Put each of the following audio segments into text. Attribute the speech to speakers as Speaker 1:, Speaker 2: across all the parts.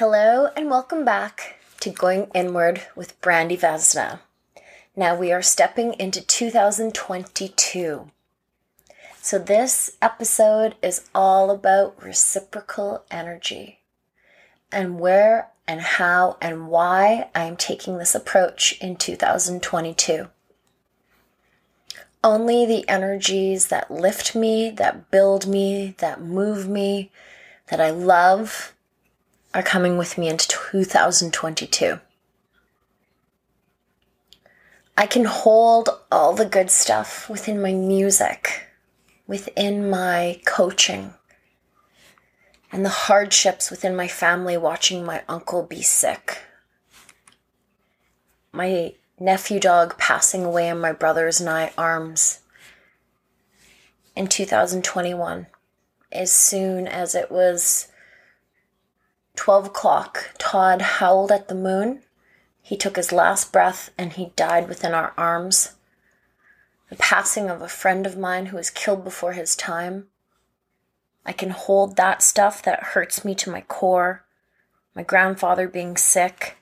Speaker 1: Hello and welcome back to Going Inward with Brandi Vezina. Now we are stepping into 2022. So this episode is all about reciprocal energy and where and how and why I am taking this approach in 2022. Only the energies that lift me, that build me, that move me, that I love are coming with me into 2022. I can hold all the good stuff within my music, within my coaching, and the hardships within my family watching my uncle be sick. My nephew dog passing away in my brother's and I arms in 2021 as soon as it was 12 o'clock, Todd howled at the moon. He took his last breath and he died within our arms. The passing of a friend of mine who was killed before his time. I can hold that stuff that hurts me to my core. My grandfather being sick.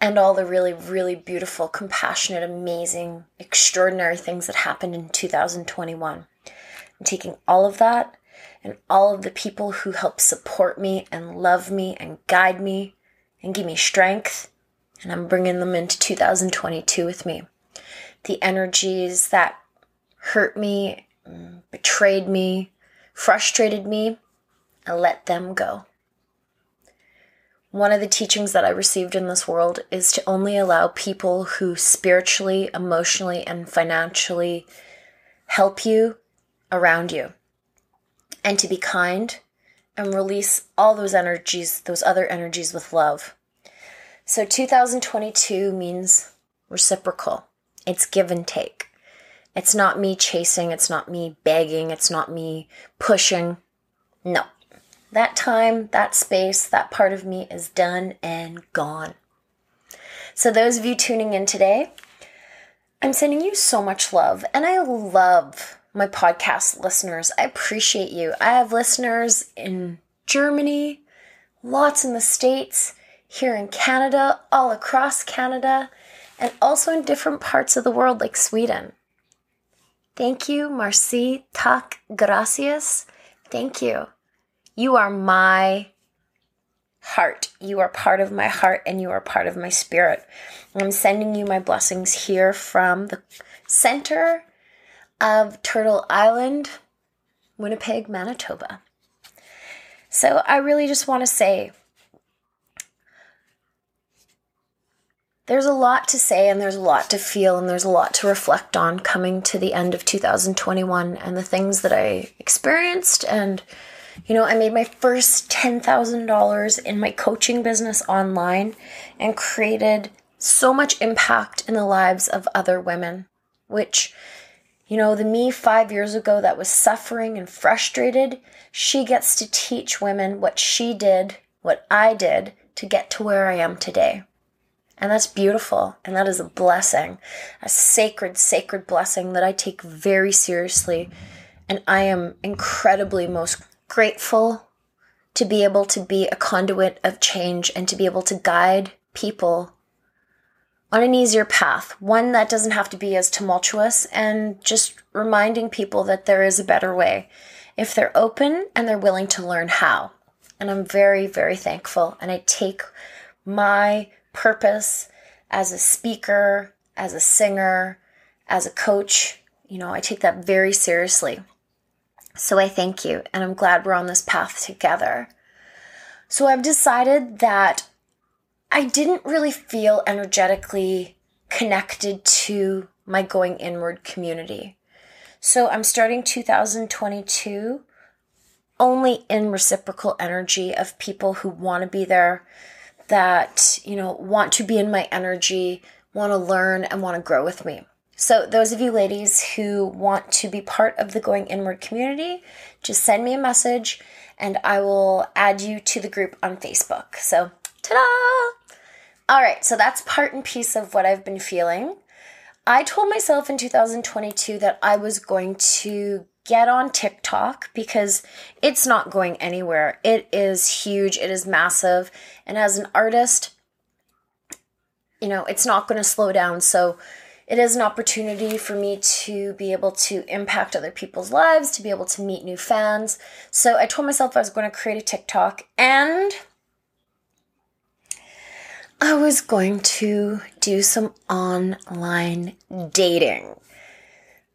Speaker 1: And all the really, really beautiful, compassionate, amazing, extraordinary things that happened in 2021. I'm taking all of that and all of the people who help support me and love me and guide me and give me strength. And I'm bringing them into 2022 with me. The energies that hurt me, betrayed me, frustrated me, I let them go. One of the teachings that I received in this world is to only allow people who spiritually, emotionally, and financially help you around you and to be kind and release all those energies, those other energies with love. So 2022 means reciprocal. It's give and take. It's not me chasing, it's not me begging, it's not me pushing. No. That time, that space, that part of me is done and gone. So, those of you tuning in today, I'm sending you so much love, and I love my podcast listeners. I appreciate you. I have listeners in Germany, lots in the States, here in Canada, all across Canada, and also in different parts of the world like Sweden. Thank you, Marci, tak, gracias. Thank you. You are my heart. You are part of my heart and you are part of my spirit. I'm sending you my blessings here from the center of Turtle Island, Winnipeg, Manitoba. So I really just want to say there's a lot to say and there's a lot to feel and there's a lot to reflect on coming to the end of 2021 and the things that I experienced and you know, I made my first $10,000 in my coaching business online and created so much impact in the lives of other women, which you know, the me five years ago that was suffering and frustrated, she gets to teach women what she did, what I did to get to where I am today. And that's beautiful. And that is a blessing, a sacred, sacred blessing that I take very seriously. And I am incredibly most grateful to be able to be a conduit of change and to be able to guide people on an easier path, one that doesn't have to be as tumultuous, and just reminding people that there is a better way if they're open and they're willing to learn how. And I'm very, very thankful. And I take my purpose as a speaker, as a singer, as a coach, you know, I take that very seriously. So I thank you, and I'm glad we're on this path together. So I've decided that I didn't really feel energetically connected to my going inward community. So I'm starting 2022 only in reciprocal energy of people who want to be there, that, you know, want to be in my energy, want to learn, and want to grow with me. So, those of you ladies who want to be part of the Going Inward community, just send me a message and I will add you to the group on Facebook. So, ta da! All right, so that's part and piece of what I've been feeling. I told myself in 2022 that I was going to get on TikTok because it's not going anywhere. It is huge, it is massive. And as an artist, you know, it's not going to slow down. So it is an opportunity for me to be able to impact other people's lives, to be able to meet new fans. So I told myself I was going to create a TikTok and I was going to do some online dating.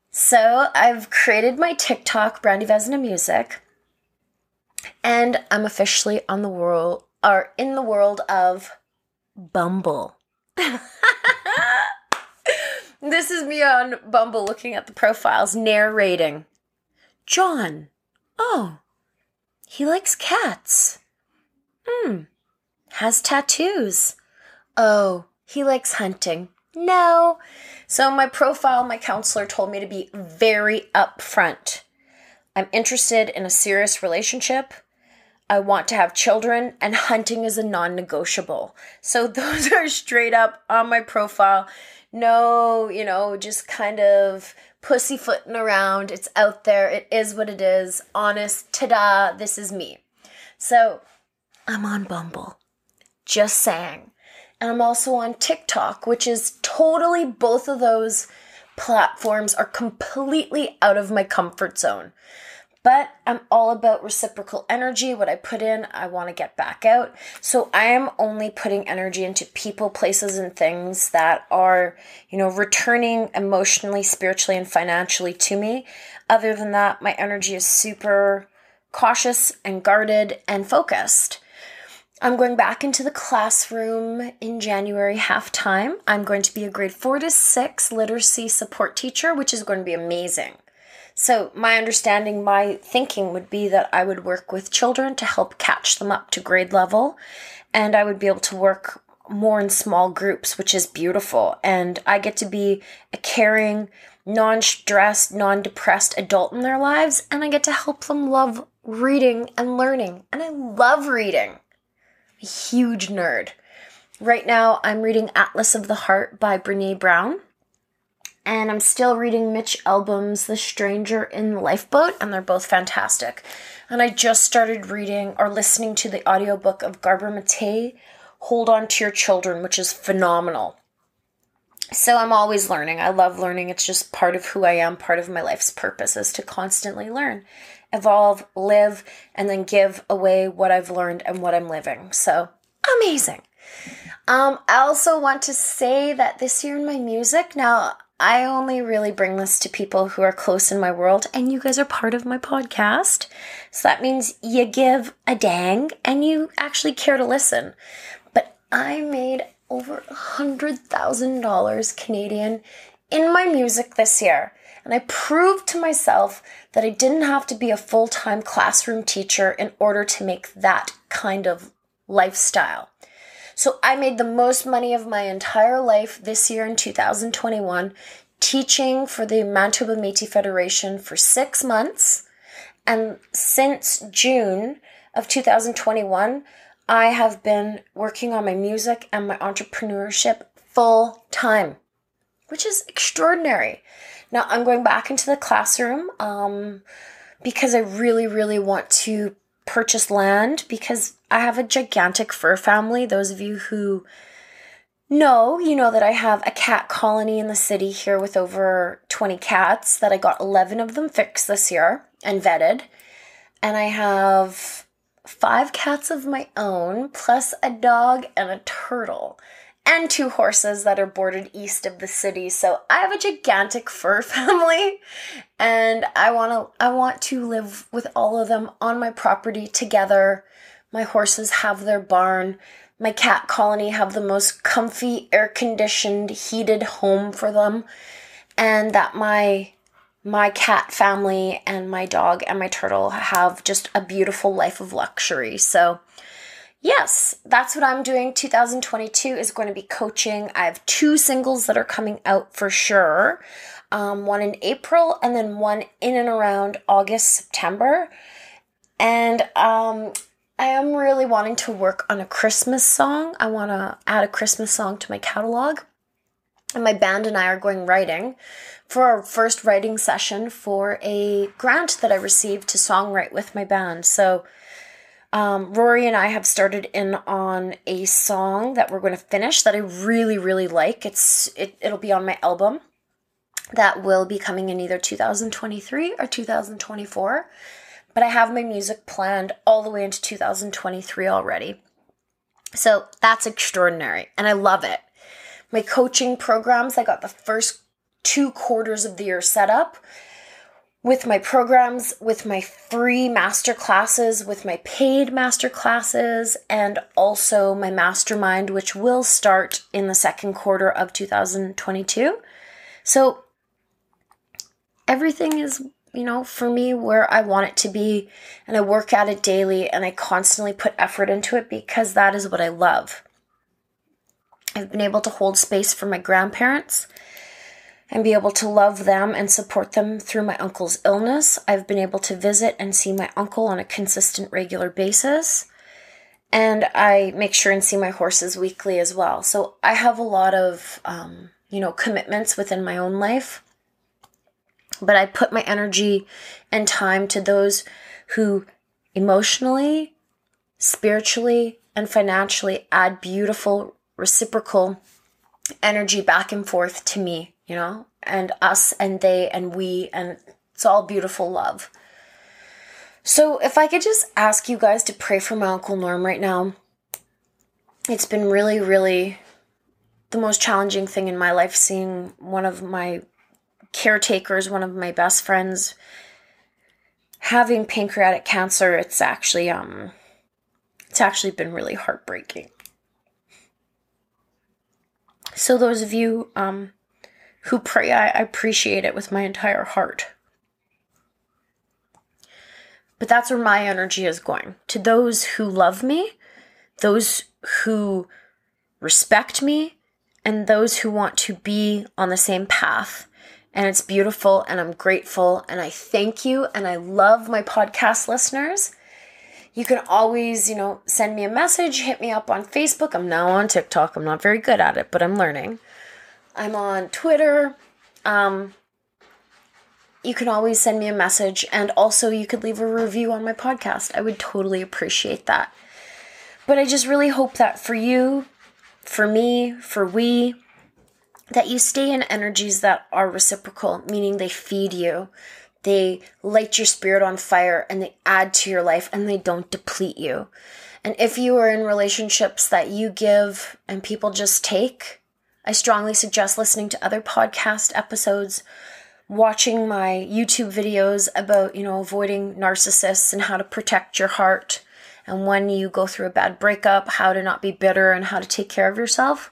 Speaker 1: So I've created my TikTok, Brandi Vezina Music, and I'm officially on the world or in the world of Bumble. this is me on Bumble looking at the profiles, narrating. John. Oh, he likes cats. Hmm. Has tattoos. Oh, he likes hunting. No. So, my profile, my counselor told me to be very upfront. I'm interested in a serious relationship. I want to have children, and hunting is a non negotiable. So, those are straight up on my profile. No, you know, just kind of pussyfooting around. It's out there. It is what it is. Honest. Ta da. This is me. So, I'm on Bumble. Just saying. And I'm also on TikTok, which is totally both of those platforms are completely out of my comfort zone. But I'm all about reciprocal energy. What I put in, I want to get back out. So I am only putting energy into people, places, and things that are, you know, returning emotionally, spiritually, and financially to me. Other than that, my energy is super cautious and guarded and focused. I'm going back into the classroom in January half time. I'm going to be a grade four to six literacy support teacher, which is going to be amazing. So, my understanding, my thinking would be that I would work with children to help catch them up to grade level, and I would be able to work more in small groups, which is beautiful. And I get to be a caring, non stressed, non depressed adult in their lives, and I get to help them love reading and learning. And I love reading huge nerd. Right now, I'm reading Atlas of the Heart by Brene Brown. And I'm still reading Mitch Albom's The Stranger in the Lifeboat, and they're both fantastic. And I just started reading or listening to the audiobook of Gabor Mate, Hold On to Your Children, which is phenomenal. So I'm always learning. I love learning. It's just part of who I am, part of my life's purpose is to constantly learn evolve, live, and then give away what I've learned and what I'm living. So amazing. Um, I also want to say that this year in my music, now I only really bring this to people who are close in my world, and you guys are part of my podcast. So that means you give a dang and you actually care to listen. But I made over a hundred thousand dollars Canadian in my music this year. And I proved to myself that I didn't have to be a full time classroom teacher in order to make that kind of lifestyle. So I made the most money of my entire life this year in 2021 teaching for the Manitoba Métis Federation for six months. And since June of 2021, I have been working on my music and my entrepreneurship full time, which is extraordinary. Now I'm going back into the classroom um, because I really, really want to purchase land because I have a gigantic fur family. Those of you who know, you know that I have a cat colony in the city here with over 20 cats that I got 11 of them fixed this year and vetted. And I have five cats of my own, plus a dog and a turtle and two horses that are bordered east of the city. So I have a gigantic fur family and I want to I want to live with all of them on my property together. My horses have their barn. My cat colony have the most comfy, air-conditioned, heated home for them and that my my cat family and my dog and my turtle have just a beautiful life of luxury. So yes, that's what I'm doing. 2022 is going to be coaching. I have two singles that are coming out for sure. Um, one in April and then one in and around August, September. And um, I am really wanting to work on a Christmas song. I want to add a Christmas song to my catalog. And my band and I are going writing for our first writing session for a grant that I received to songwrite with my band. So um, Rory and I have started in on a song that we're going to finish that I really, really like. It's it, it'll be on my album that will be coming in either 2023 or 2024. But I have my music planned all the way into 2023 already. So that's extraordinary and I love it. My coaching programs, I got the first two quarters of the year set up with my programs, with my free master classes, with my paid master classes, and also my mastermind, which will start in the second quarter of 2022. So everything is, you know, for me where I want it to be, and I work at it daily and I constantly put effort into it because that is what I love. I've been able to hold space for my grandparents and be able to love them and support them through my uncle's illness. I've been able to visit and see my uncle on a consistent, regular basis. And I make sure and see my horses weekly as well. So I have a lot of, um, you know, commitments within my own life. But I put my energy and time to those who emotionally, spiritually, and financially add beautiful, reciprocal energy back and forth to me you know, and us and they and we, and it's all beautiful love. So, if I could just ask you guys to pray for my Uncle Norm right now, it's been really, really the most challenging thing in my life seeing one of my caretakers, one of my best friends, having pancreatic cancer. It's actually, um, it's actually been really heartbreaking. So, those of you, um, who pray. I appreciate it with my entire heart. But that's where my energy is going. To those who love me, those who respect me, and those who want to be on the same path. And it's beautiful, and I'm grateful, and I thank you, and I love my podcast listeners. You can always, you know, send me a message, hit me up on Facebook. I'm now on TikTok. I'm not very good at it, but I'm learning. I'm on Twitter. Um, you can always send me a message, and also you could leave a review on my podcast. I would totally appreciate that. But I just really hope that for you, for me, for we, that you stay in energies that are reciprocal, meaning they feed you, they light your spirit on fire, and they add to your life, and they don't deplete you. And if you are in relationships that you give and people just take, I strongly suggest listening to other podcast episodes, watching my YouTube videos about, you know, avoiding narcissists and how to protect your heart. And when you go through a bad breakup, how to not be bitter and how to take care of yourself.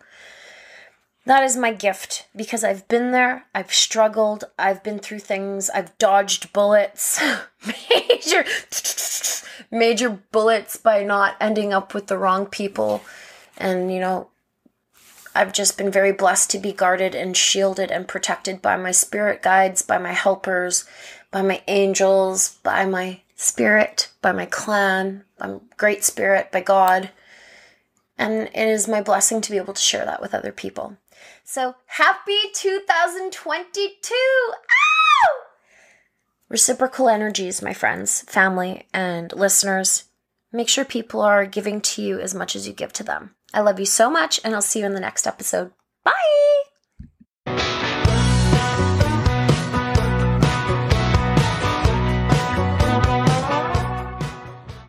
Speaker 1: That is my gift because I've been there, I've struggled, I've been through things, I've dodged bullets, major major bullets by not ending up with the wrong people and you know I've just been very blessed to be guarded and shielded and protected by my spirit guides, by my helpers, by my angels, by my spirit, by my clan, by great spirit, by God. And it is my blessing to be able to share that with other people. So happy 2022! Ow! Reciprocal energies, my friends, family, and listeners. Make sure people are giving to you as much as you give to them. I love you so much, and I'll see you in the next episode. Bye!